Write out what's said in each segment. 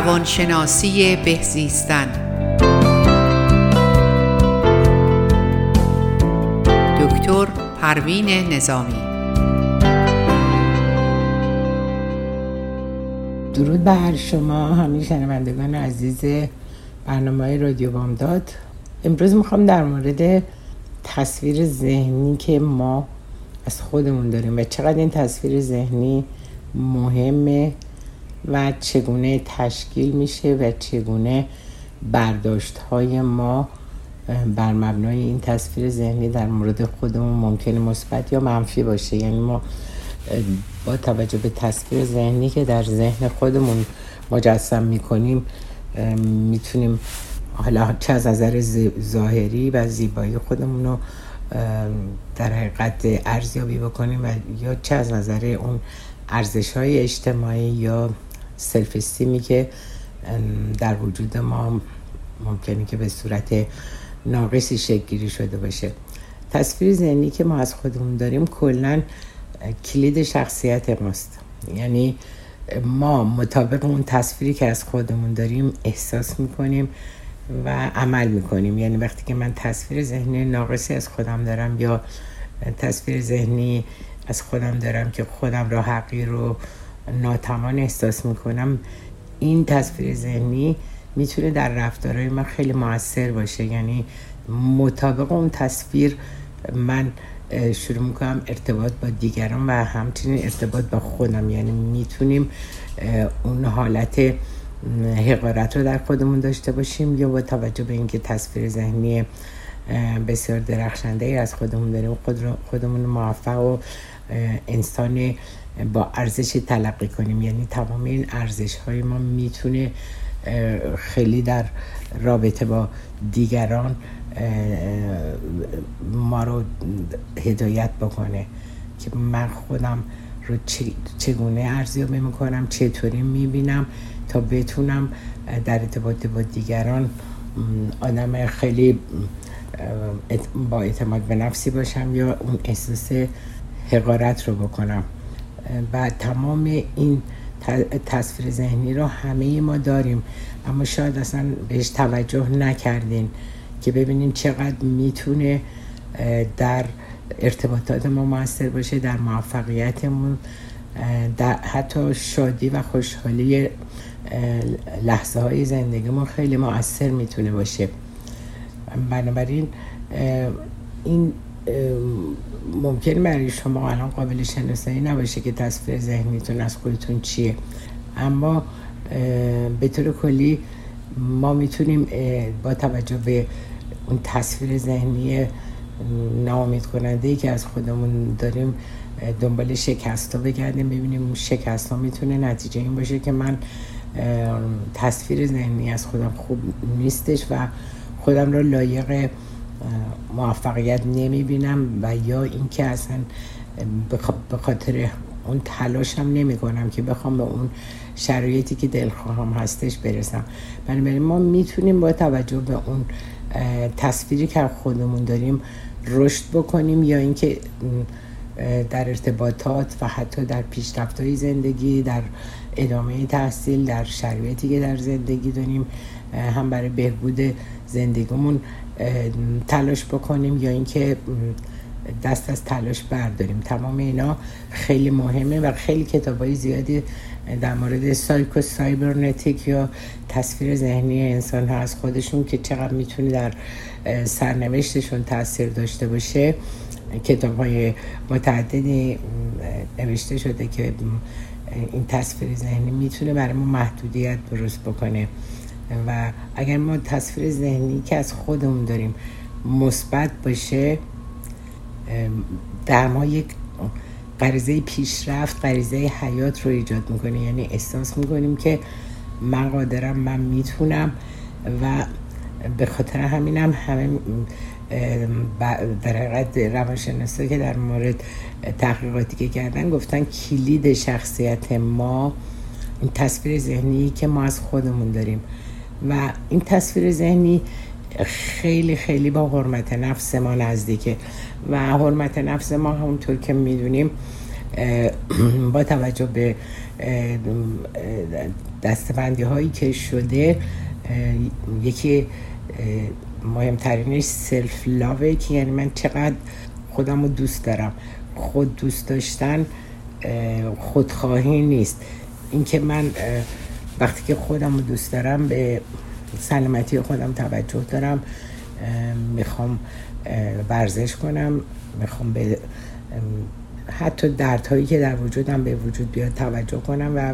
روانشناسی بهزیستن دکتر پروین نظامی. درود به هر شما همین شنوندگان عزیز برنامه رادیو بامداد. امروز می‌خوام در مورد تصویر ذهنی که ما از خودمون داریم و چقدر این تصویر ذهنی مهمه و چگونه تشکیل میشه و چگونه برداشت های ما بر مبنای این تصویر ذهنی در مورد خودمون ممکنه مثبت یا منفی باشه. یعنی ما با توجه به تصویر ذهنی که در ذهن خودمون مجسم می‌کنیم می‌تونیم حالا چه از نظر ظاهری و زیبایی خودمون رو در حقیقت ارزیابی بکنیم و یا چه از نظر اون ارزش های اجتماعی یا سلف استیمی که در وجود ما ممکنه که به صورت ناقصی شکل شده باشه. تصویر ذهنی که ما از خودمون داریم کلا کلید شخصیت ماست. یعنی ما مطابق اون تصویری که از خودمون داریم احساس می‌کنیم و عمل می‌کنیم. یعنی وقتی که من تصویر ذهنی ناقصی از خودم دارم یا تصویر ذهنی از خودم دارم که خودم را حقیر رو ناتوان احساس می‌کنم. این تصویر ذهنی می‌تونه در رفتارهای من خیلی موثر باشه. یعنی مطابق اون تصویر من شروع می‌کنم ارتباط با دیگران و همچنین ارتباط با خودم. یعنی می‌تونیم اون حالت حقارت رو در خودمون داشته باشیم یا با توجه به اینکه تصویر ذهنی بسیار درخشنده ای از خودمون داریم خود خودمون موفق و انسان با ارزش تلقی کنیم. یعنی تمام این ارزش های ما می‌تونه خیلی در رابطه با دیگران ما رو هدایت بکنه. که من خودم رو چگونه ارزیابی می‌کنم چطوری می‌بینم تا بتونم در ارتباط با دیگران آدم خیلی با اعتماد به نفسی باشم یا اون احساس حقارت رو بکنم. و تمام این تصویر ذهنی رو همه ما داریم. اما شاید اصلا بهش توجه نکردین که ببینین چقدر می‌تونه در ارتباطات ما موثر باشه در موفقیتمون در حتی شادی و خوشحالی لحظه های زندگیمون خیلی موثر می‌تونه باشه. بنابراین این ممکن برای شما الان قابل شناسایی نباشه که تصویر ذهنیتون از خودتون چیه. اما به طور کلی ما می‌تونیم با توجه به اون تصویر ذهنی ناامید کننده ای که از خودمون داریم دنبال شکست ها بگردیم ببینیم اون شکست ها می‌تونه نتیجه این باشه که من تصویر ذهنی از خودم خوب نیستش و خودم را لایق موفقیت نمی بینم و یا اینکه اصلا به خاطر اون تلاشم نمی کنم که بخوام به اون شرایطی که دلخواهم هستش برسم. بنابراین ما می‌تونیم با توجه به اون تصویری که خودمون داریم رشد بکنیم یا اینکه در ارتباطات و حتی در پیشرفت های زندگی در ادامه تحصیل در شرایطی که در زندگی داریم هم برای بهبود زندگیمون تلاش بکنیم یا اینکه دست از تلاش برداریم. تمام اینا خیلی مهمه و خیلی کتاب های زیادی در مورد سایکو سایبرنتیک یا تصویر ذهنی انسان ها از خودشون که چقدر می‌تونه در سرنوشتشون تاثیر داشته باشه. کتاب های متعددی نوشته شده که این تصویر ذهنی می‌تونه برای ما محدودیت درست بکنه. و اگر ما تصویر ذهنی که از خودمون داریم مثبت باشه در ما یک غریزه پیشرفت غریزه حیات رو ایجاد می‌کنه. یعنی احساس می‌کنیم که من قادرم من می‌تونم و به خاطر همینم همه در حقیقت روانشناسا که در مورد تحقیقاتی که کردن گفتن کلید شخصیت ما این تصویر ذهنی که ما از خودمون داریم. و این تصویر ذهنی خیلی خیلی با حرمت نفس ما نزدیکه و حرمت نفس ما همونطور که می‌دونیم با توجه به دستبندی هایی که شده یکی مهمترینش سلف لاوه که یعنی من چقدر خودم رو دوست دارم. خود دوست داشتن خودخواهی نیست. اینکه من وقتی که خودم رو دوست دارم به سلامتی خودم توجه دارم می‌خوام ورزش کنم می‌خوام به حتی دردهایی که در وجودم به وجود بیاد توجه کنم و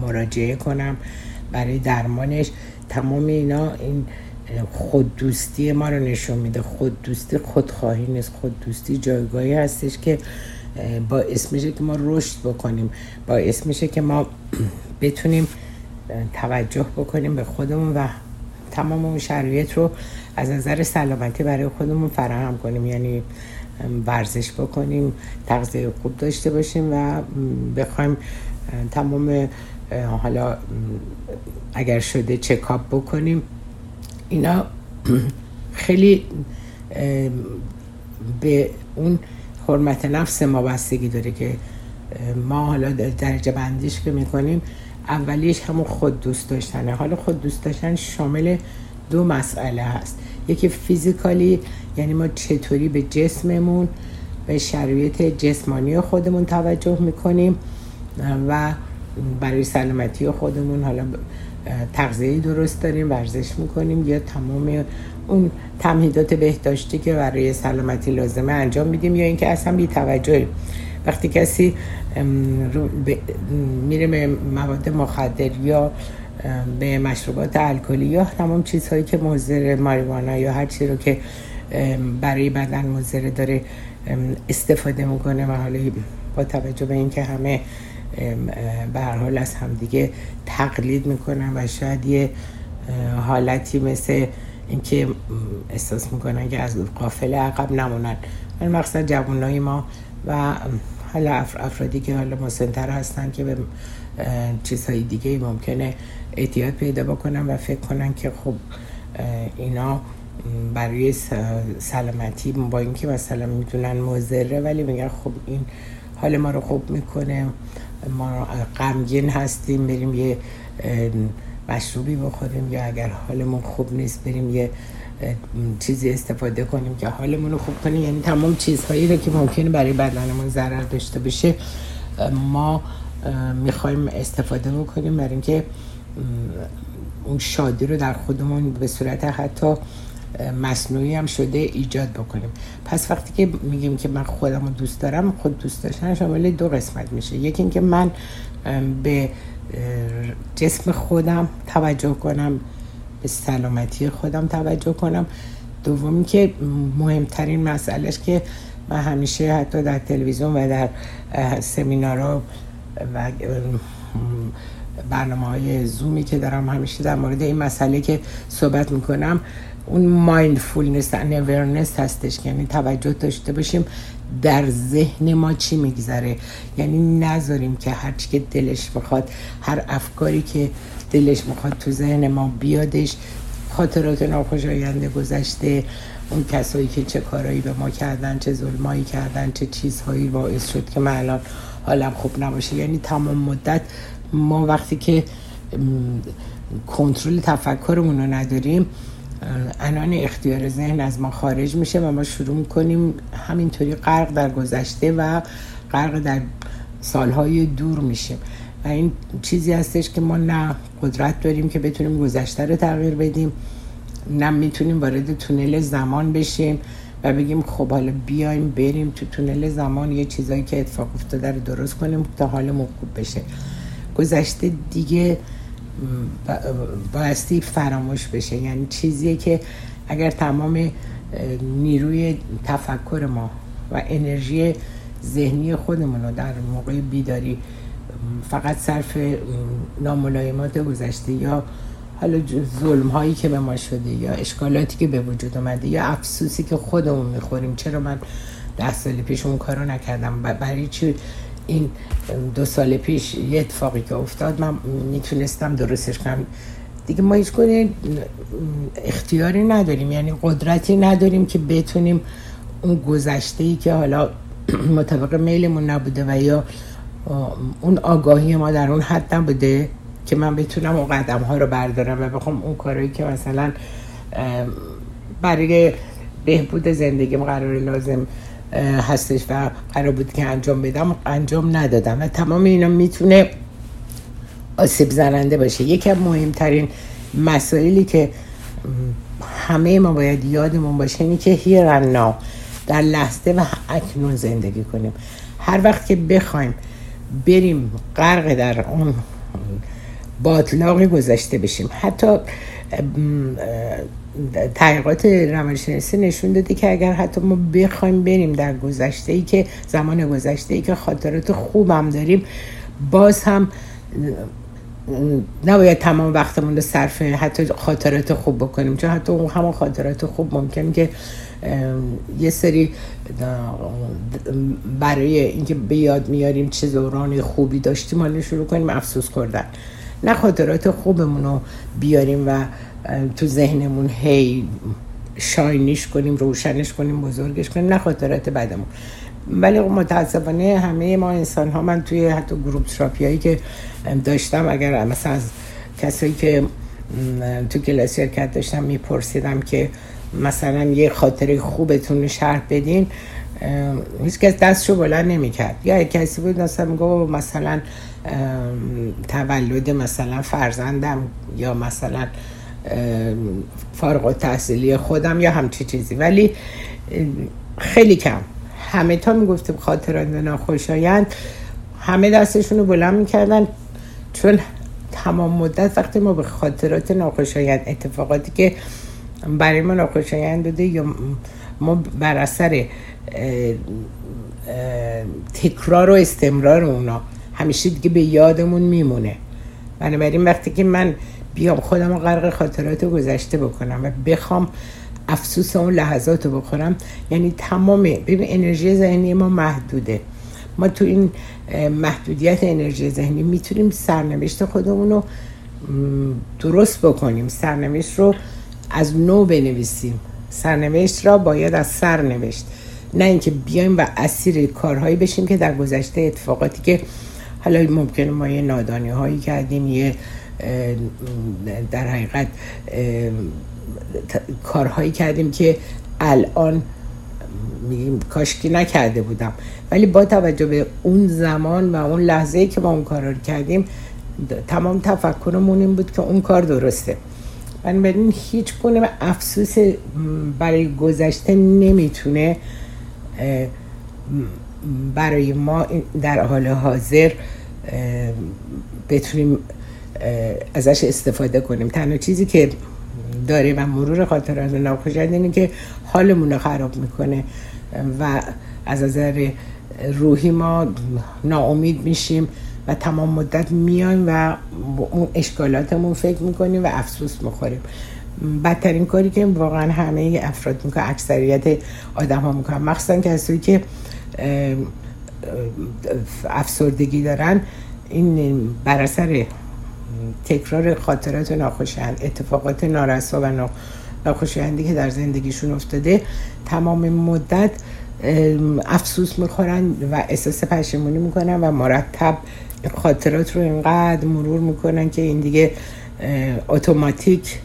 مراجعه کنم برای درمانش. تمام اینا این خود دوستی ما رو نشون میده. خود دوستی خودخواهی نیست. خود دوستی جایگاهی هستش که باعث میشه که ما رشد بکنیم. باعث میشه که ما بتونیم توجه بکنیم به خودمون و تمام اون شرایط رو از نظر سلامتی برای خودمون فراهم کنیم. یعنی ورزش بکنیم تغذیه خوب داشته باشیم و بخوایم تمام حالا اگر شده چکاپ بکنیم. اینا خیلی به اون حرمت نفس ما بستگی داره که ما حالا درجه بندیش که می‌کنیم اولیش همون خود دوست داشتنه. حالا خود دوست داشتن شامل دو مسئله هست. یکی فیزیکالی یعنی ما چطوری به جسممون به شرایط جسمانی خودمون توجه می‌کنیم و برای سلامتی خودمون حالا تغذیه درست داریم ورزش می‌کنیم یا تمام اون تمهیدات بهداشتی که برای سلامتی لازمه انجام میدیم یا اینکه اصلا توجه وقتی کسی میره به مواد مخدر یا به مشروبات الکلی یا تمام چیزهایی که مضر ماریوانا یا هر چی رو که برای بدن مضر داره استفاده می‌کنه و حالا با توجه به اینکه همه به هر حال از همدیگه تقلید می‌کنن و شاید یه حالتی مثل اینکه احساس می‌کنن که از قافله عقب نمونن. من مقصد جوانای ما و حالا افرادی که حالا مسنتر هستن که به چیزهای دیگه ممکنه اعتیاد پیدا بکنن و فکر کنن که خب اینا برای سلامتی با اینکه مثلا می‌تونن مزره ولی میگن خب این حال ما رو خوب می‌کنه ما غمگین هستیم بریم یه مشروبی بخوریم یا اگر حالمون خوب نیست بریم یه چیزی استفاده کنیم که حالمون رو خوب کنیم. یعنی تمام چیزهایی رو که ممکنه برای بدنمون ضرر داشته باشه ما می‌خوایم استفاده بکنیم برای اینکه اون شادی رو در خودمون به صورت حتی مصنوعی هم شده ایجاد بکنیم. پس وقتی که میگیم که من خودم رو دوست دارم خود دوست داشتن شامل دو قسمت میشه. یکی اینکه من به جسم خودم توجه کنم به سلامتی خودم توجه کنم. دومی که مهمترین مسئلهش که من همیشه حتی در تلویزیون و در سمینارها و برنامه های زومی که دارم همیشه در مورد این مسئله که صحبت می‌کنم اون مایندفولنس ان اورنس هستش. یعنی توجه داشته باشیم در ذهن ما چی میگذره. یعنی نذاریم که هرچی که دلش می‌خواد هر افکاری که دلش می‌خواد تو ذهن ما بیادش خاطرات ناخوشایند گذشته اون کسایی که چه کارایی به ما کردن چه ظلمایی کردن چه چیزهایی باعث شد که من الان حالم خوب نباشه. یعنی تمام مدت ما وقتی که کنترل تفکرمون رو نداریم انان اختیار ذهن از ما خارج میشه و ما شروع می‌کنیم همینطوری غرق در گذشته و غرق در سالهای دور میشیم. و این چیزی هستش که ما نه قدرت داریم که بتونیم گذشته رو تغییر بدیم نه می‌تونیم وارد تونل زمان بشیم و بگیم خب حالا بیایم بریم تو تونل زمان یه چیزایی که اتفاق افتاده رو درست کنیم تا حالمون خوب بشه. گذشته دیگه بایستی فراموش بشه. یعنی چیزیه که اگر تمام نیروی تفکر ما و انرژی ذهنی خودمون رو در موقع بیداری فقط صرف ناملایمات گذشته یا حالا ظلم هایی که به ما شده یا اشکالاتی که به وجود اومده یا افسوسی که خودمون می‌خوریم چرا من ده سال پیش اون کارو نکردم؟ برای چی این دو سال پیش یه اتفاقی که افتاد من می‌تونستم درستش کنم. دیگه ما هیچ اختیاری نداریم. یعنی قدرتی نداریم که بتونیم اون گذشته ای که حالا مطابق میلمون نبوده و یا اون آگاهی ما در اون حد نبوده که من بتونم اون قدم ها رو بردارم و بخوام اون کارهایی که مثلا برای بهبود زندگیم قرار لازم هستش و قرار بود که انجام بدم. انجام ندادم و تمام اینا می‌تونه آسیب زننده باشه. یکی مهمترین مسائلی که همه ما باید یادمون باشه اینی که هیر در لحظه و اکنون زندگی کنیم. هر وقت که بخوایم بریم غرق در اون باطلاقی گذشته بشیم. حتی تحقیقات روانشناسی نشون داده که اگر حتی ما بخوایم بریم در گذشته ای که زمان گذشته ای که خاطرات خوبم داریم باز هم نباید تمام وقتمون رو صرف حتی خاطرات خوب بکنیم چون حتی اون همون خاطرات خوب ممکن که یه سری برای اینکه به یاد میاریم چه دوران خوبی داشتیم حالا شروع کنیم افسوس کردن نه خاطرات خوبمون رو بیاریم و تو ذهنمون هی شاینیش کنیم روشنش کنیم بزرگش کنیم نه خاطرات بدمون ولی خب متاسفانه همه ما انسان ها من توی حتی گروپ تراپی هایی که داشتم اگر مثلا از کسایی که تو کلاس شرکت داشتم میپرسیدم که مثلا یه خاطره خوبتون رو شرح بدین هیچ کس دستشو بلند نمی‌کرد. یا کسی بود مثلا میگو مثلا تولد مثلا فرزندم یا مثلا فارغ تحصیلی خودم یا همچی چیزی. ولی خیلی کم. همه تا می‌گفتیم خاطرات ناخوشایند. همه دستشون رو بلند می‌کردن. چون تمام مدت وقتی ما به خاطرات ناخوشایند اتفاقاتی که برای ما ناخوشایند بوده یا ما بر اثر تکرار و استمرار اونا همیشه دیگه به یادمون میمونه. بنابراین وقتی که من بیام خودم غرق خاطرات گذشته بکنم و بخوام افسوس اون لحظات رو بخورم. یعنی تمام ببین انرژی ذهنی ما محدوده. ما تو این محدودیت انرژی ذهنی می‌تونیم سرنوشت خودمون رو درست بکنیم. سرنوشت رو از نو بنویسیم. سرنوشت را باید از سر نوشت. نه اینکه بیایم و اسیر کارهایی بشیم که در گذشته اتفاقاتی که حالا ممکنه ما یه نادانی هایی کردیم یه در حقیقت کارهایی کردیم که الان میگیم کاشکی نکرده بودم. ولی با توجه به اون زمان و اون لحظه که ما اون کار رو کردیم تمام تفکرمون این بود که اون کار درسته. بنابراین هیچ گونه افسوس برای گذشته نمی‌تونه برای ما در حال حاضر بتونیم ازش استفاده کنیم. تنها چیزی که داره و مرور خاطرات ناخوشایند اینه که حالمون رو خراب می‌کنه و از نظر روحی ما ناامید میشیم و تمام مدت میایم و اون اشکالاتمون فکر می‌کنیم و افسوس می‌خوریم. بدترین کاری که واقعا همه افراد می‌کنن اکثریت آدم ها می‌کنن. مخصوصا کسایی که افسردگی دارن این بر اثر تکرار خاطرات ناخوشایند اتفاقات نارسا و ناخوشایندی که در زندگیشون افتاده تمام مدت افسوس می‌خورن و احساس پشیمونی می‌کنن و مرتب خاطرات رو اینقدر مرور می‌کنن که این دیگه اتوماتیک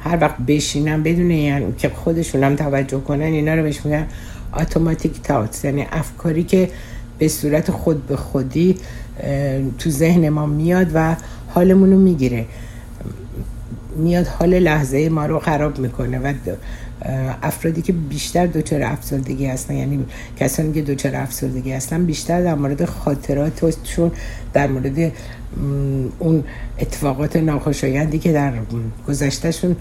هر وقت بشینن بدون یعنی که خودشون هم توجه کنن اینا رو بهش میگن اتوماتیک تاوتس. یعنی افکاری که به صورت خود به خودی تو ذهن ما میاد و حالمون رو می‌گیره. میاد حال لحظه ما رو خراب می‌کنه و افرادی که بیشتر دچار افسردگی هستن یعنی کسانی که دچار افسردگی هستن بیشتر در مورد خاطراتشون در مورد اون اتفاقات ناخوشایندی که در گذشتهشون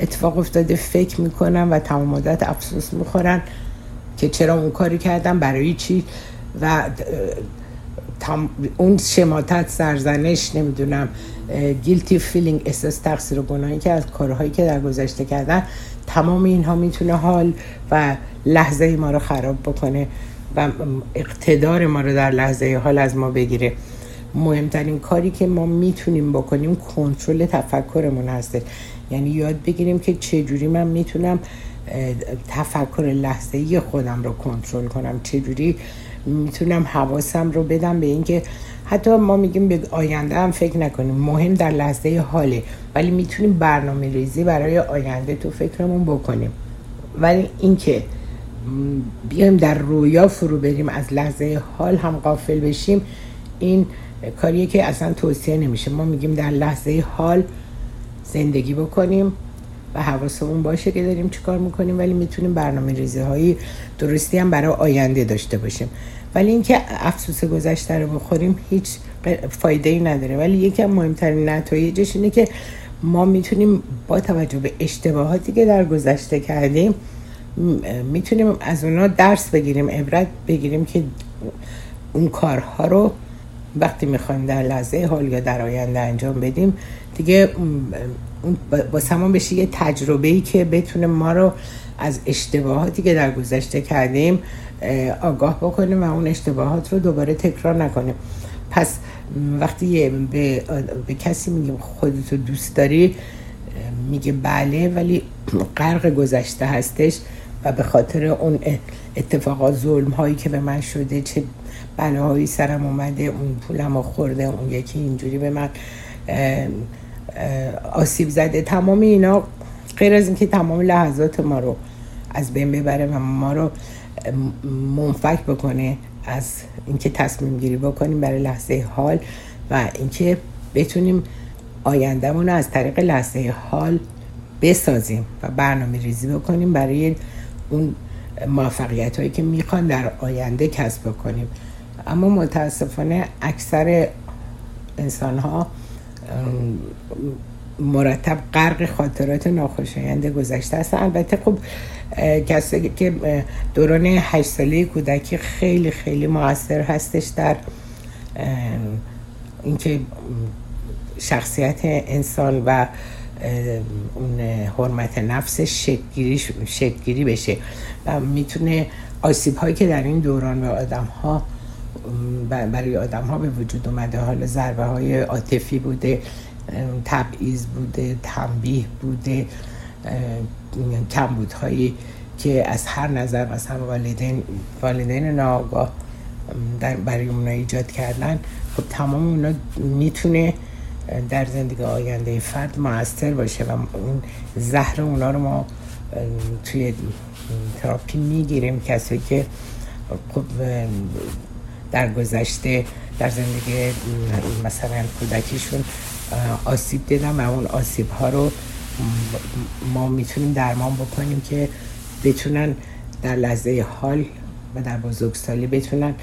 اتفاق افتاده فکر می‌کنن و تمام مدت افسوس می‌خورن که چرا اون کاری کردم برای چی؟ و اون شماتت سرزنش نمی‌دونم guilty feeling احساس تقصیر و گناهی که از کارهایی که در گذشته کردن تمام اینها می‌تونه حال و لحظه ما رو خراب بکنه و اقتدار ما رو در لحظه حال از ما بگیره. مهمترین کاری که ما می‌تونیم بکنیم کنترل تفکرمون هسته یعنی یاد بگیریم که چجوری من می‌تونم تفکر لحظه خودم رو کنترل کنم. چجوری می‌تونم حواسم رو بدم به اینکه حتی ما میگیم به آینده هم فکر نکنیم مهم در لحظه حاله ولی می‌تونیم برنامه ریزی برای آینده تو فکرمون بکنیم. ولی اینکه بیایم در رویا فرو بریم از لحظه حال هم قافل بشیم این کاریه که اصلا توصیه نمیشه. ما میگیم در لحظه حال زندگی بکنیم. و حواسمون باشه که داریم چیکار می‌کنیم ولی می‌تونیم برنامه ریزی هایی درستی هم برای آینده داشته باشیم. ولی اینکه افسوس گذشته رو بخوریم هیچ فایده ای نداره. ولی یکی از مهمترین نتایجش اینه که ما می‌تونیم با توجه به اشتباهاتی که در گذشته کردیم می‌تونیم از اونا درس بگیریم عبرت بگیریم که اون کارها رو وقتی می‌خوایم در لحظه حال یا در آینده انجام بدیم دیگه با سمان بشه یه تجربه ای که بتونه ما رو از اشتباهاتی که در گذشته کردیم آگاه بکنیم و اون اشتباهات رو دوباره تکرار نکنیم پس وقتی به, به کسی میگیم خودتو دوست داری میگه بله ولی غرق گذشته هستش و به خاطر اون اتفاقات ظلم هایی که به من شده چه بلاهایی سرم اومده اون پولم خورده اون یکی اینجوری به من آسیب زده. تمام اینا غیر از اینکه تمام لحظات ما رو از بین ببره و ما رو منفک بکنه از اینکه تصمیم گیری بکنیم برای لحظه حال و اینکه بتونیم آیندهمون رو از طریق لحظه حال بسازیم و برنامه ریزی بکنیم برای اون موفقیت هایی که می‌خوان در آینده کسب بکنیم. اما متاسفانه اکثر انسان ها مرتب غرق خاطرات ناخوشایند گذشته است. البته خب کسی که دوران هشت ساله کودکی خیلی خیلی موثر هستش در اینکه شخصیت انسان و اون حرمت نفسش شکلگیری بشه. و می‌تونه آسیب هایی که در این دوران به آدم ها برای آدم ها به وجود اومده. حال ضربه های عاطفی بوده تبعیض بوده تنبیه بوده کمبودهایی که از هر نظر مثلا والدین والدین ناآگاه در برای اونا ایجاد کردن. خب تمام اونا می‌تونه در زندگی آینده فرد موثر باشه و اون زهر اونا رو ما توی تراپی می‌گیریم. کسی که خب در گذشته در زندگی مثلا کودکیشون آسیب دیدن و اون آسیب ها رو ما می‌تونیم درمان بکنیم که بتونن در لحظه حال و در بزرگسالی بتونن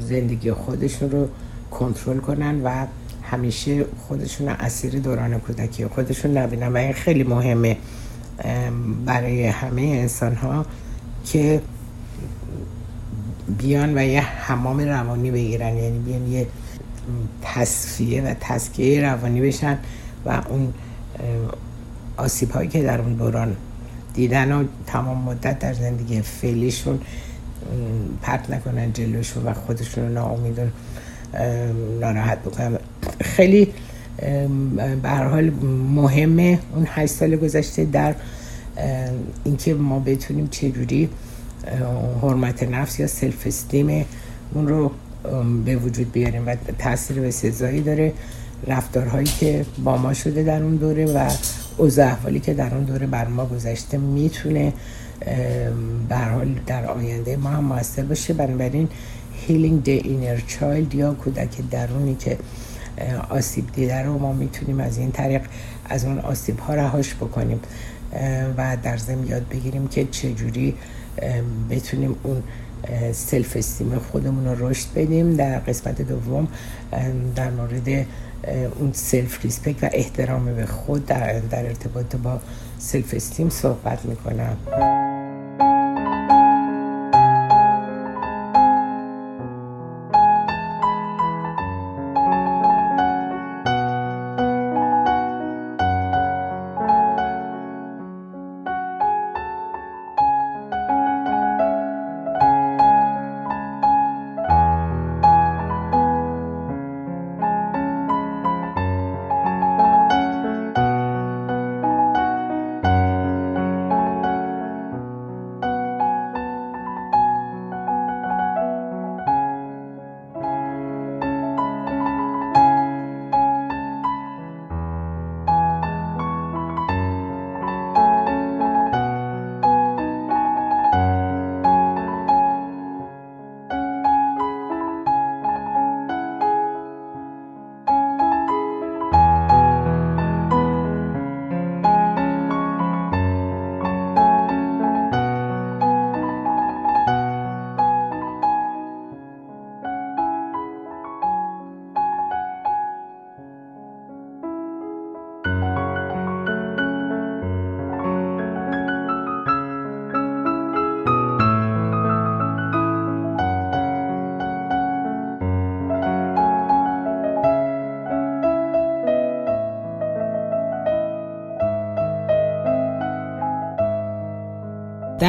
زندگی خودشون رو کنترل کنن و همیشه خودشون اسیر دوران کودکی خودشون نبینن. و این خیلی مهمه برای همه انسان ها که بیان و یه حمام روانی بگیرن. یعنی بیان یه تصفیه و تسکیه روانی بشن و اون آسیب هایی که در اون دوران دیدن و تمام مدت در زندگی فعلیشون پرت نکنن جلوشون و خودشون رو ناامید ناراحت بکنن. خیلی به حال مهمه اون هشت سال گذشته در اینکه ما بتونیم چجوری حرمت نفس یا سلف استیم اون رو به وجود بیاریم و تاثیر به سزایی داره. رفتارهایی که با ما شده در اون دوره و اوضاع احوالی که در اون دوره بر ما گذشته می‌تونه به حال در آینده ما هم موثر باشه. بنابراین healing the inner child یا کودک درونی که آسیب دیده رو ما می‌تونیم از این طریق از اون آسیب ها رهاش بکنیم. و در ضمن یاد بگیریم که چجوری بتونیم اون self esteem خودمون رو رشد بدیم. در قسمت دوم در مورد اون self respect و احترام به خود در, در ارتباط با self esteem صحبت می‌کنم.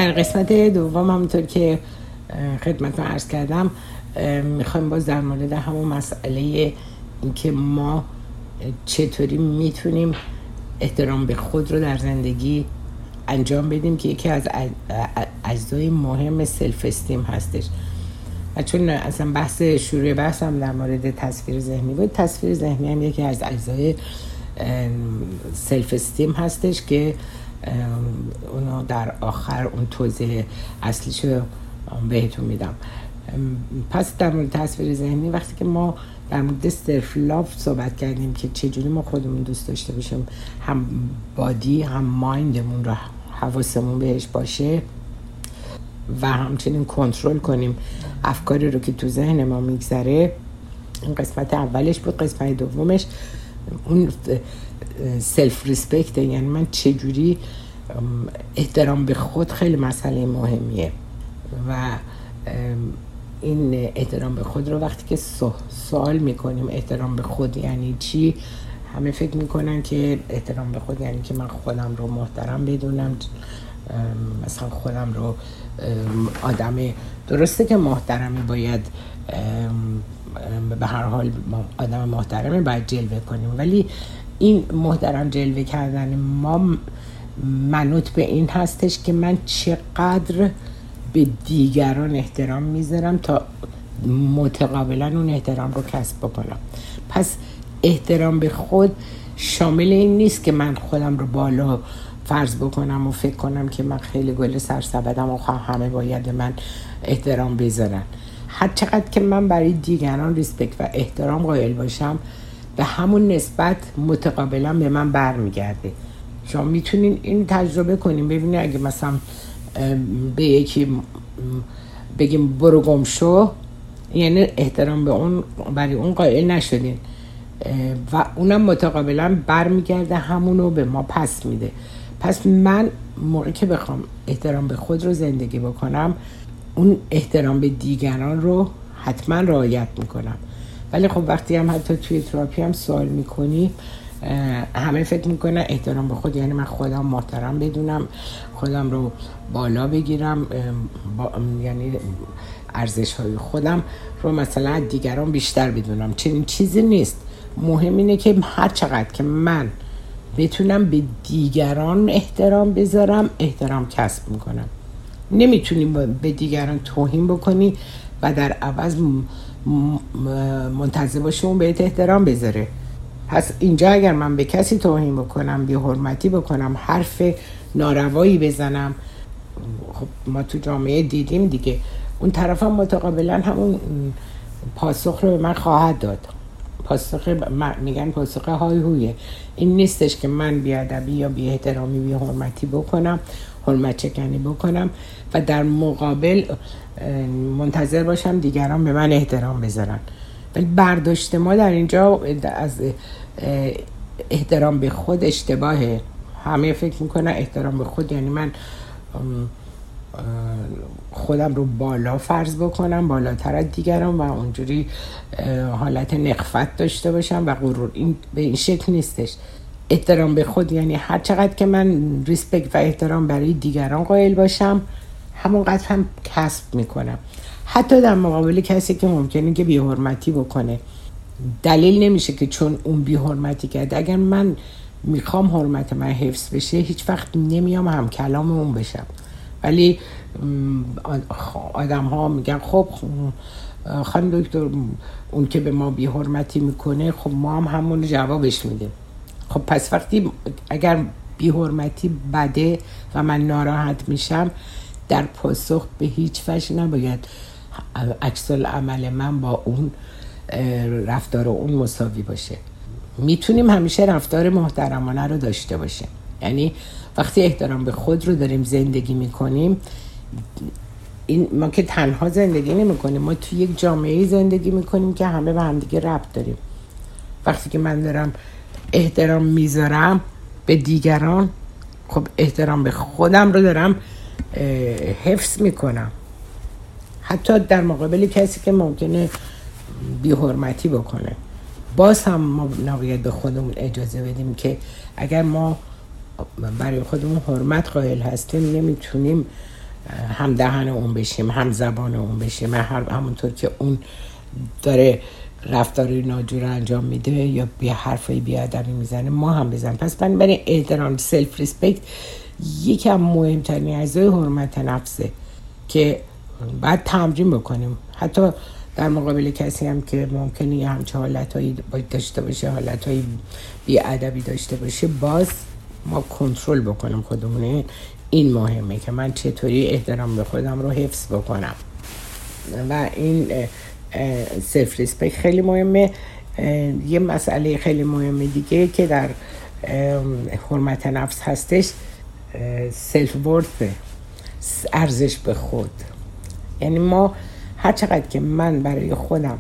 در قسمت دوم همونطور که خدمت عرض کردم می‌خوایم باز در مورد همون مسئله اینکه ما چطوری می‌تونیم احترام به خود رو در زندگی انجام بدیم که یکی از اجزای مهم سلف استیم هستش. و چون اصلا بحث شروع بحث هم در مورد تصویر ذهنی بود تصویر ذهنی هم یکی از اجزای self esteem هستش که اونو در آخر اون توضیح اصلیشو بهتون میدم. پس در مورد تصویر ذهنی وقتی که ما در مورد self love صحبت کردیم که چجوری ما خودمون دوست داشته باشیم هم body هم mind مون رو حواسمون بهش باشه و همچنین کنترل کنیم. افکاری رو که تو ذهن ما میگذره این قسمت اولش بود قسمت دومش. اون self respect یعنی من چجوری احترام به خود خیلی مسئله مهمیه. و این احترام به خود رو وقتی که سوال می‌کنیم احترام به خود یعنی چی؟ همه فکر می‌کنن که احترام به خود یعنی که من خودم رو محترم بدونم مثلا خودم رو آدم درسته که محترمی باید به هر حال آدم محترمی باید جلوه کنیم. ولی این محترم جلوه کردن ما منوط به این هستش که من چقدر به دیگران احترام می‌ذارم تا متقابلا اون احترام رو کسب بکنم. پس احترام به خود شامل این نیست که من خودم رو بالا فرض بکنم و فکر کنم که من خیلی گل سرسبدم و همه باید من احترام بذارن. هر چقدر که من برای دیگران ریسپکت و احترام قائل باشم به همون نسبت متقابلا به من برمیگرده. شما می‌تونین این تجربه کنیم ببینید اگه مثلا به یکی بگیم برو گم یعنی احترام به اون برای اون قائل نشدین. و اونم متقابلا برمیگرده همونو به ما پس میده. پس من موقعی که بخوام احترام به خود رو زندگی بکنم اون احترام به دیگران رو حتما رعایت می‌کنم. ولی خب وقتی هم حتی توی تراپی هم سوال می‌کنی همه فکر می‌کنن احترام به خود یعنی من خودم محترم بدونم خودم رو بالا بگیرم یعنی ارزش های خودم رو مثلا دیگران بیشتر بدونم. چنین چیزی نیست. مهم اینه که هر چقدر که من بتونم به دیگران احترام بذارم احترام کسب می‌کنم. نمی‌تونی به دیگران توهین بکنی و در عوض منتظر باشه اون بهت احترام بذاره. پس اینجا اگر من به کسی توهین بکنم بی حرمتی بکنم حرف ناروایی بزنم خب ما تو جامعه دیدیم دیگه. اون طرف هم متقابلا همون پاسخ رو به من خواهد داد. پاسخ میگن پاسخ های هویه. این نیستش که من بیادبی یا بی احترامی بی حرمتی بکنم. حرمت چکنی بکنم و در مقابل منتظر باشم دیگران به من احترام بذارن. ولی برداشت ما در اینجا از احترام به خود اشتباهه. همه فکر می‌کنن احترام به خود یعنی من خودم رو بالا فرض بکنم بالاتر از دیگران و اونجوری حالت نقفت داشته باشم و غرور. این به این شکل نیستش. احترام به خود یعنی هر چقدر که من ریسپکت و احترام برای دیگران قائل باشم همونقدر هم کسب می‌کنم. حتی در مقابل کسی که ممکنه که بیحرمتی بکنه. دلیل نمیشه که چون اون بیحرمتی کرده. اگر من می‌خوام حرمت من حفظ بشه هیچ وقت نمیام هم کلام اون بشم. ولی آدم ها میگن خب خانم دکتر اون که به ما بی حرمتی می‌کنه خب ما هم همون جوابش میدیم. خب پس وقتی اگر بی حرمتی بده و من ناراحت میشم در پاسخ به هیچ وجه نباید. عکس عمل من با اون رفتار اون مساوی باشه. می‌تونیم همیشه رفتار محترمانه رو داشته باشیم. یعنی وقتی احترام به خود رو داریم زندگی می‌کنیم این ما که تنها زندگی نمی کنیم ما توی یک جامعه زندگی می‌کنیم که همه به همدیگه ربط داریم. وقتی که من دارم احترام می‌ذارم به دیگران خب احترام به خودم رو دارم حفظ می‌کنم. حتی در مقابل کسی که ممکنه بی حرمتی بکنه. باز هم ما نباید به خودمون اجازه بدیم که اگر ما برای خودمون حرمت قائل هستیم نمی‌تونیم هم دهن اون بشیم هم زبان اون بشیم هر همونطور که اون داره رفتاری ناجور انجام میده یا بی حرفای بیادبی می‌زنه ما هم بزنیم. پس بنابراین احترام self respect یکی از مهمترین اجزای حرمت نفسه که باید تمرین بکنیم. حتی در مقابل کسی هم که ممکنه یه همچه حالتهایی داشته باشه حالتهایی بیادبی داشته باشه باز ما کنترل بکنیم خودمونه. این مهمه که من چطوری احترام به خودم رو حفظ بکنم. و این self-respect خیلی مهمه. یه مسئله خیلی مهمه دیگه که در حرمت نفس هستش سلف ورث ارزش به خود. یعنی ما هر چقدر که من برای خودم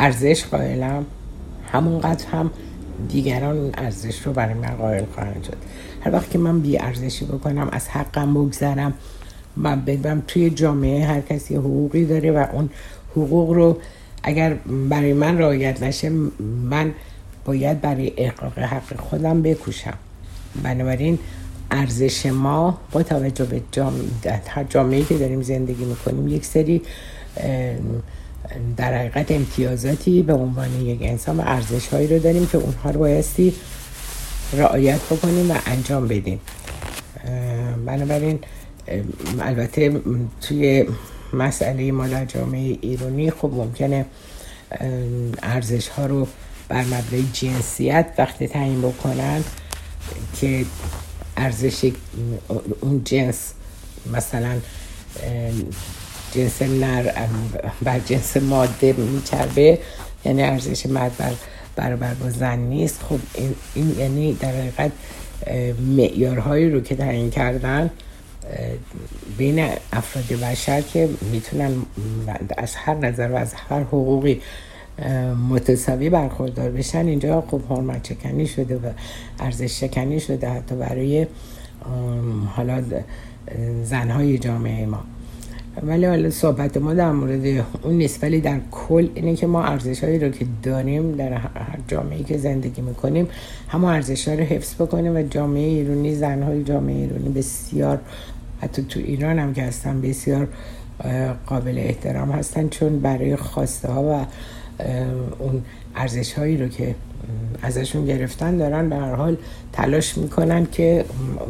ارزش قائلم همونقدر هم دیگران اون ارزش رو برای من قائل خواهند شد. هر وقت که من بی ارزشی بکنم از حقم بگذرم من بدم توی جامعه هر کسی حقوقی داره و اون حقوق رو اگر برای من رعایت نشه من باید برای احقاق حق خودم بکوشم. بنابراین ارزش ما با توجه به جامعه, جامعه که داریم زندگی می‌کنیم یک سری در حقیقت امتیازاتی به عنوان یک انسان و ارزش هایی رو داریم که اونها رو بایستی رعایت بکنیم و انجام بدیم. بنابراین البته توی مسئله ما در جامعه ایرانی خب ممکنه ارزش ها رو بر مبنای جنسیت وقتی تعیین بکنن که ارزش اون جنس مثلا جنس نر بر جنس ماده میچربه یعنی ارزش مرد بر برابر با زن نیست. خب این, این یعنی در حقیقت معیارهایی رو که تعیین کردن بین افراد بشر که می‌تونن از هر نظر و از هر حقوقی متساوی برخوردار بشن اینجا خب حرمت شکنی شده و ارزش شکنی شده حتی برای حالا زنهای جامعه ما. ولی حالا صحبت ما در مورد اون نیست ولی در کل اینه که ما ارزش هایی رو که داریم در هر جامعه که زندگی می‌کنیم همه ارزش ها رو حفظ بکنیم و جامعه ایرانی زنهای جامعه ایرانی بسیار حتی تو ایران هم که هستن بسیار قابل احترام هستن چون برای خواسته ها و اون ارزش هایی رو که ازشون گرفتن دارن به هر حال تلاش می‌کنن که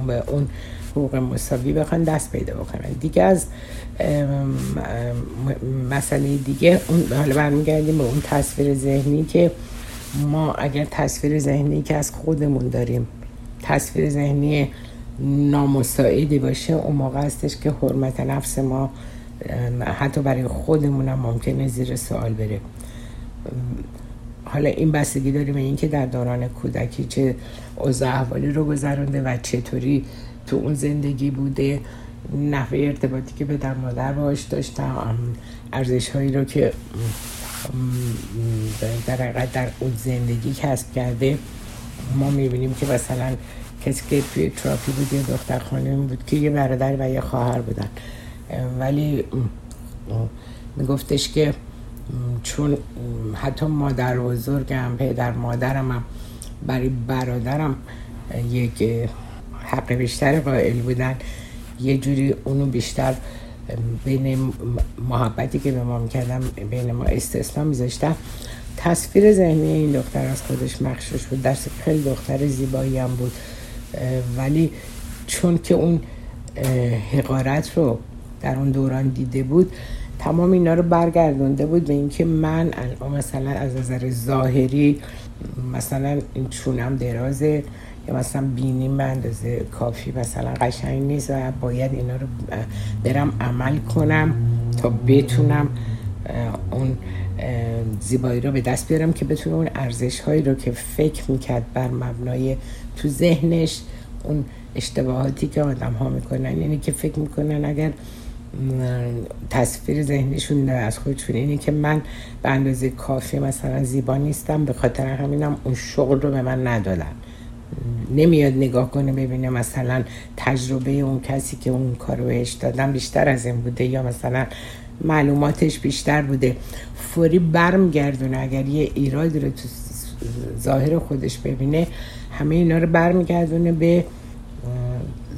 به اون حقوق مساوی بخوان دست پیدا بکنن. دیگه از مسئله دیگه اون حالا برمیگردیم به اون تصویر ذهنی که ما اگر تصویر ذهنی که از خودمون داریم تصویر ذهنی نامساعدی باشه اون موقع هستش که حرمت نفس ما حتی برای خودمون هم ممکنه زیر سوال بره. حالا این بستگی داریم به اینکه در دوران کودکی چه اوضاع احوالی رو گذرانده و چطوری تو اون زندگی بوده نحوه ارتباطی که به در مادر باش داشتم ارزش هایی رو که در در اون زندگی کسب کرده ما می‌بینیم که مثلا کسی که توی تراپی بود یه دختر خانمی بود که یه برادر و یه خواهر بودن. ولی میگفتش که چون حتی مادر بزرگم پدر مادرم هم برای برادرم یک حق بیشتر قائل بودن یه جوری اونو بیشتر بین محبتی که به ما می‌کردم بین ما استثنا میذاشتم تصویر ذهنی این دختر از خودش مخشوش بود. درست خیلی دختر زیبایی هم بود. ولی چون که اون حقارت رو در اون دوران دیده بود تمام اینا رو برگردونده بود به اینکه من مثلا از نظر ظاهری مثلا این چونم درازه یا مثلا بینیم به اندازه کافی مثلا قشنگ نیست و باید اینا رو برم عمل کنم تا بتونم اون زیبایی رو به دست بیارم که بتونه اون ارزش هایی رو که فکر می‌کرد بر مبنای تو ذهنش اون اشتباهاتی که آدم ها می‌کنن یعنی که فکر می‌کنن اگر تصویر ذهنیشون از خودشون اینه که من به اندازه کافی مثلا زیبا نیستم به خاطر همینم اون شغل رو به من ندادن. نمیاد نگاه کنه ببینه مثلا تجربه اون کسی که اون کارو بهش دادن بیشتر از این بوده یا مثلا معلوماتش بیشتر بوده. فوری برمیگردونه. اگر یه ایرادی رو تو ظاهر خودش ببینه همه اینا رو برمیگردونه به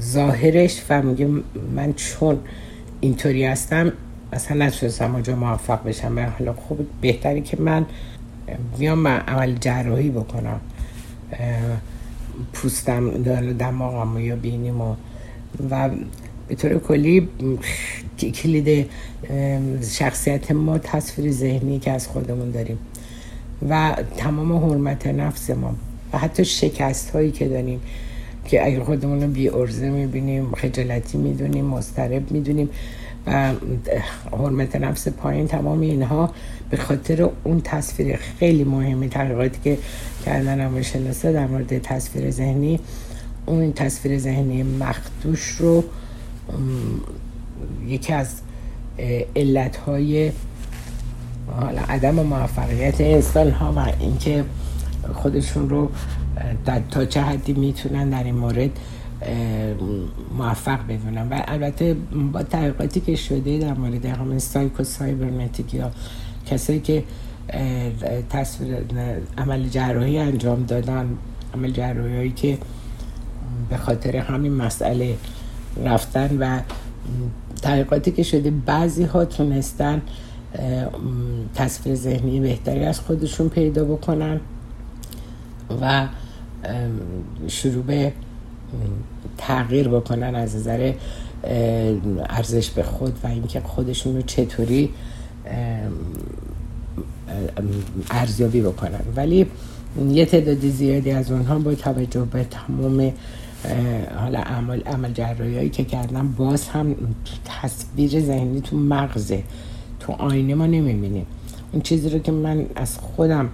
ظاهرش و میگه من چون اینطوری هستم اصلا نتونستم اونجا موفق بشم. به حالا خوب بهتری که من بیام من عمل جراحی بکنم. پوستم دماغم یا بینیم و و به طور کلی کلید شخصیت ما تصویر ذهنی که از خودمون داریم و تمام حرمت نفس ما و حتی شکست هایی که داریم که اگر خودمون رو بی ارزه می‌بینیم خجالتی می‌دونیم مسترب می‌دونیم و حرمت نفس پایین تمام اینها به خاطر اون تصویر خیلی مهمی تحقیقاتی که کردن شناسه در مورد تصویر ذهنی اون تصویر ذهنی مخدوش رو یکی از علت های حالا عدم موفقیت انسان ها و اینکه خودشون رو در تا چه حدی می‌تونن در این مورد موفق بدونن. و البته با تحقیقاتی که شده در مورد همین سایکو سایبرنتیک یا کسایی که تصویر عمل جراحی انجام دادن عمل جراحی که به خاطر همین مسئله رفتن و تحقیقاتی که شده بعضی ها تونستن تصویر ذهنی بهتری از خودشون پیدا بکنن و شروع به تغییر بکنن از نظر ارزش به خود و اینکه خودشون رو چطوری ارزیابی بکنن. ولی یه تعداد زیادی از اونها با توجه به تمام حالا عمل عمل جراحی که کردن باز هم تصویر ذهنی تو مغزه. تو آینه ما نمی‌بینیم. اون چیزی رو که من از خودم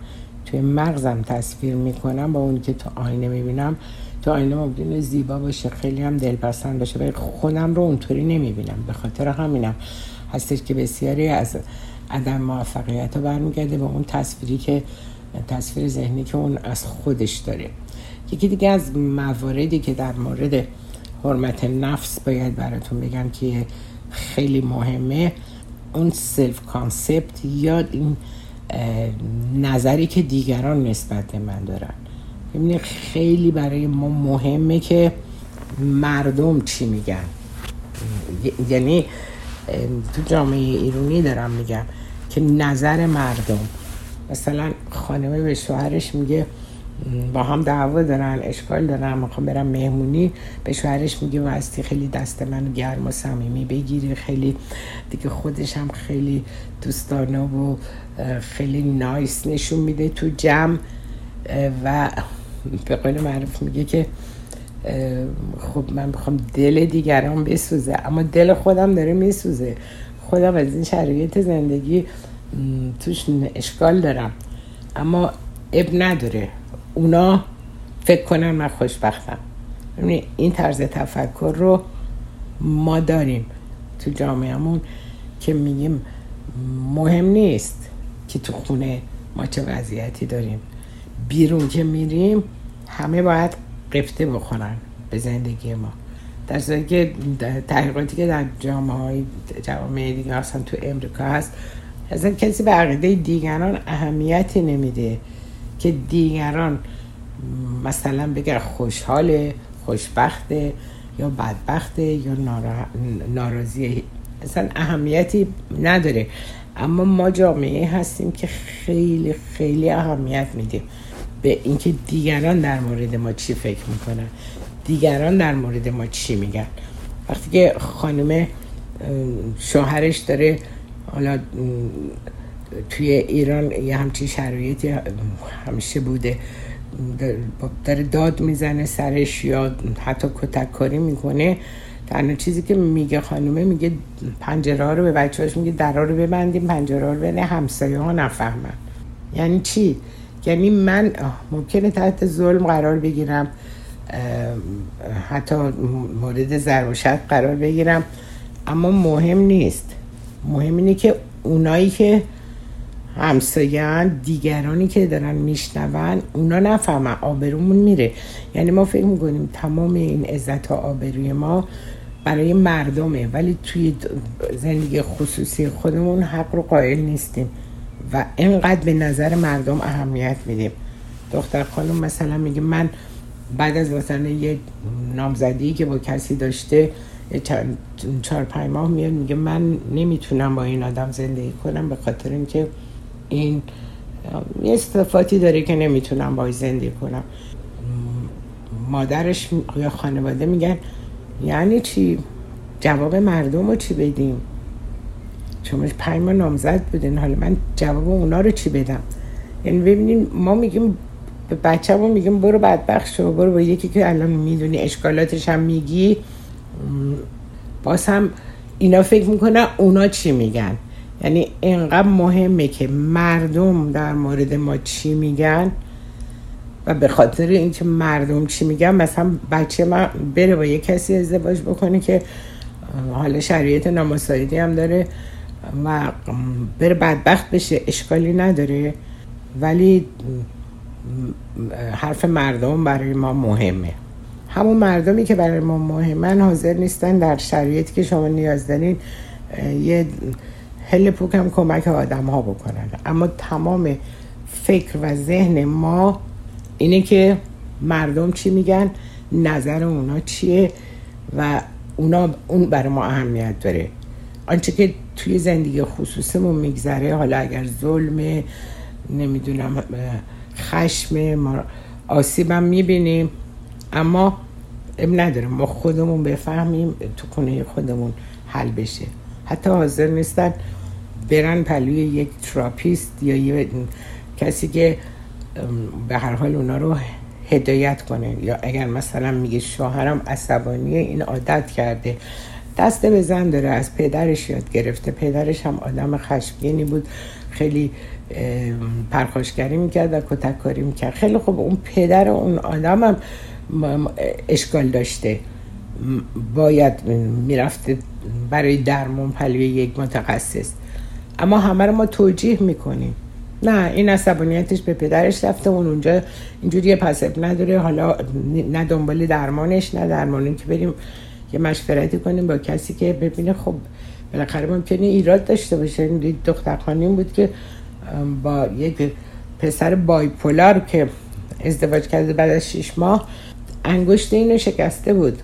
توی مغزم تصویر می‌کنم با اون که تو آینه می‌بینم تو آینه ممکنه زیبا باشه خیلی هم دلپسند باشه ولی خودم رو اونطوری نمی‌بینم. به خاطر همینم هستش که بسیاری از عدم موفقیت ها برمیگرده به اون تصویری که تصویر ذهنی که اون از خودش داره. یکی دیگه از مواردی که در مورد حرمت نفس باید براتون بگم که خیلی مهمه اون self-concept یا این نظری که دیگران نسبت به من دارن. ببینید خیلی برای ما مهمه که مردم چی میگن. یعنی تو جامعه ایرانی دارم میگم که نظر مردم. مثلا خانمه به شوهرش میگه با هم دعوا دارن اشکال دارن می‌خوام برم مهمونی به شوهرش میگه واستی خیلی دست من گرم و صمیمی بگیری خیلی دیگه خودش هم خیلی دوستانه و خیلی نایس نشون میده تو جمع. و به قول معروف میگه که خب من بخوام دل دیگران بسوزه اما دل خودم داره میسوزه. خودم از این شرایط زندگی توش اشکال دارم. اما اب نداره. اونا فکر کنن من خوشبختم. این طرز تفکر رو ما داریم تو جامعهمون که میگیم مهم نیست که تو خونه ما چه وضعیتی داریم. بیرون که میریم همه باید قفته بخورن به زندگی ما. در صورتی که تحقیقاتی که در جامعه های جامعه دیگه اصلا تو امریکا هست اصلا کسی به عقیده دیگران اهمیتی نمیده. که دیگران مثلا بگه خوشحاله خوشبخته یا بدبخته یا ناراضیه اصلا اهمیتی نداره. اما ما جامعه هستیم که خیلی خیلی اهمیت میدیم. به اینکه دیگران در مورد ما چی فکر می‌کنن دیگران در مورد ما چی میگن. وقتی که خانم شوهرش داره حالا توی ایران یه همچین شرایطی همیشه بوده. داره داد می‌زنه سرش یا حتی کتک کاری می‌کنه. تنها چیزی که میگه خانومه میگه پنجره ها رو به بچه میگه درها رو ببندیم پنجره ها رو ببندیم همسایه ها نفهمن. یعنی چی؟ یعنی من ممکنه تحت ظلم قرار بگیرم حتی مورد ضرب قرار بگیرم اما مهم نیست. مهم اینه که اونایی که همسایه دیگرانی که دارن میشنون اونا نفهمن آبرومون میره. یعنی ما فکر می‌کنیم تمام این عزت و آبروی ما برای مردمه ولی توی زندگی خصوصی خودمون حق رو قائل نیستیم و اینقدر به نظر مردم اهمیت میدیم. دختر خانم مثلا میگه من بعد از مثلا یه نامزدی که با کسی داشته چهار پنج ماه میاد میگه من نمی‌تونم با این آدم زندگی کنم به خاطر اینکه این یه استفاتی داره که نمی‌تونم باید زندگی کنم. مادرش یا خانواده میگن یعنی چی؟ جواب مردم رو چی بدیم؟ شما پنج ماه نامزد بودین حالا من جواب اونا رو چی بدم؟ یعنی ببینیم ما میگیم به بچه میگیم برو بدبخت شو برو با یکی که الان می‌دونی اشکالاتش هم میگی. باز هم اینا فکر می‌کنن اونا چی میگن؟ اینقدر مهمه که مردم در مورد ما چی میگن و به خاطر اینکه مردم چی میگن مثلا بچه من بره با یه کسی ازدواج بکنه که حالا شرایط نامساعدی هم داره و بره بدبخت بشه اشکالی نداره. ولی حرف مردم برای ما مهمه. همون مردمی که برای ما مهمن حاضر نیستن در شرایطی که شما نیاز دارین یه هل پوک هم کمک آدم ها بکنن. اما تمام فکر و ذهن ما اینه که مردم چی میگن؟ نظر اونا چیه؟ و اونا اون برای ما اهمیت داره. آنچه که توی زندگی خصوصیمون میگذره حالا اگر ظلم نمی‌دونم خشم ما آسیبم می‌بینیم. اما اهمیت نداره. ما خودمون بفهمیم تو خونه خودمون حل بشه. حتی حاضر نیستن برن پهلوی یک therapist یا یه کسی که به هر حال اونا رو هدایت کنه. یا اگر مثلا میگه شوهرم عصبانیه این عادت کرده. دست به زن داره از پدرش یاد گرفته. پدرش هم آدم خشمگینی بود. خیلی پرخاشگری می‌کرد و کتککاری می‌کرد. خیلی خوب اون پدر اون آدم هم اشکال داشته. باید می‌رفته برای درمون پلوی یک متخصص. اما همه رو ما توجیه می‌کنیم. نه این عصبانیتش به پدرش رفته اون اونجا اینجوری پسب نداره. حالا نه دنبال درمانش نه درمانی که بریم یه مشورتی کنیم با کسی که ببینه. خب بالاخره ممکنه ایراد داشته باشه. دختر خانیم بود که با یک پسر بایپولار که ازدواج کرده بعد از شیش ماه انگشت اینو شکسته بود.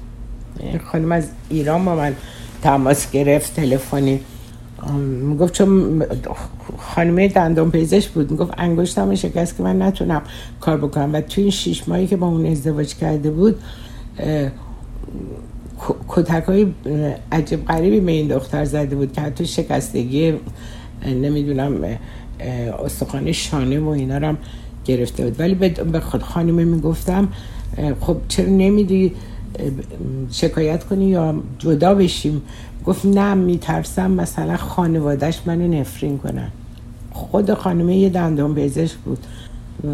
خانم از ایران با من تماس گرفت تلفنی. می‌گفت چون خانمه دندان پیزش بود. می‌گفت انگشتم شکست که من نتونم کار بکنم. و توی این شیش ماهی که با اون ازدواج کرده بود کتک های عجب غریبی به این دختر زده بود که حتی شکستگی نمی‌دونم استخوان شانه و اینا رو هم گرفته بود. ولی به خود خانمه می‌گفتم خب چرا نمیدی؟ شکایت کنی یا جدا بشیم؟ گفت نه میترسم مثلا خانوادهش منو نفرین کنن. خود خانمه یه دندان پزشک بود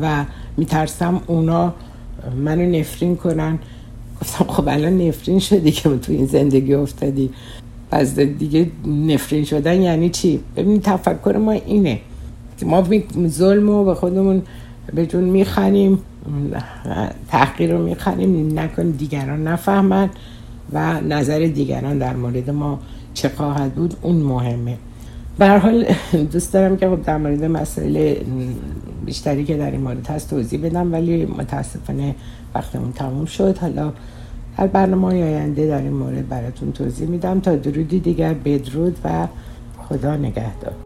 و میترسم اونا منو نفرین کنن. گفتم خب الان نفرین شدی که تو این زندگی افتادی. پس دیگه نفرین شدن یعنی چی؟ ببین تفکر ما اینه. ما ظلم رو به خودمون به جون میخنیم تحقیر رو میخنیم نکن دیگران نفهمن و نظر دیگران در مورد ما چه خواهد بود اون مهمه. به حال دوست دارم که خب در مورد مسئله بیشتری که در این مورد هست توضیح بدم ولی متاسفانه وقتمون تموم شد. حالا هر برنامه آینده در این مورد براتون توضیح میدم. تا درودی دیگر بدرود و خدا نگهدار.